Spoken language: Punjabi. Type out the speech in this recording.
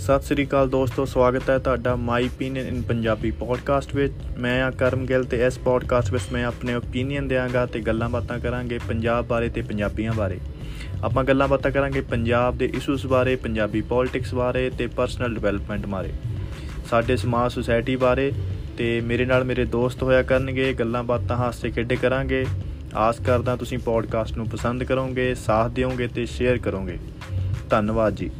ਸਤਿ ਸ੍ਰੀ ਅਕਾਲ ਦੋਸਤੋ, ਸਵਾਗਤ ਹੈ ਤੁਹਾਡਾ my opinion in Punjabi podcast ਵਿੱਚ। ਮੈਂ ਆ ਕਰਮ ਗਿੱਲ ਤੇ ਇਸ ਪੋਡਕਾਸਟ ਵਿੱਚ ਮੈਂ ਆਪਣੇ ਓਪੀਨੀਅਨ ਦਿਆਂਗਾ ਤੇ ਗੱਲਾਂ ਬਾਤਾਂ ਕਰਾਂਗੇ ਪੰਜਾਬ ਬਾਰੇ ਤੇ ਪੰਜਾਬੀਆਂ ਬਾਰੇ। ਆਪਾਂ ਗੱਲਾਂ ਬਾਤਾਂ ਕਰਾਂਗੇ ਪੰਜਾਬ ਦੇ ਇਸ਼ੂਸ ਬਾਰੇ, ਪੰਜਾਬੀ ਪੋਲਿਟਿਕਸ ਬਾਰੇ ਤੇ ਪਰਸਨਲ ਡਿਵੈਲਪਮੈਂਟ ਬਾਰੇ। ਸਾਡੇ ਸਮਾਜ ਸੁਸਾਇਟੀ ਬਾਰੇ ਤੇ ਮੇਰੇ ਨਾਲ ਮੇਰੇ ਦੋਸਤ ਹੋਇਆ ਕਰਨਗੇ ਗੱਲਾਂ ਬਾਤਾਂ ਹਾਸੇ ਖੇਡੇ ਕਰਾਂਗੇ। ਆਸ ਕਰਦਾ ਤੁਸੀਂ ਪੋਡਕਾਸਟ ਨੂੰ ਪਸੰਦ ਕਰੋਗੇ, ਸਾਥ ਦਿਓਗੇ ਤੇ ਸ਼ੇਅਰ ਕਰੋਗੇ। ਧੰਨਵਾਦ ਜੀ।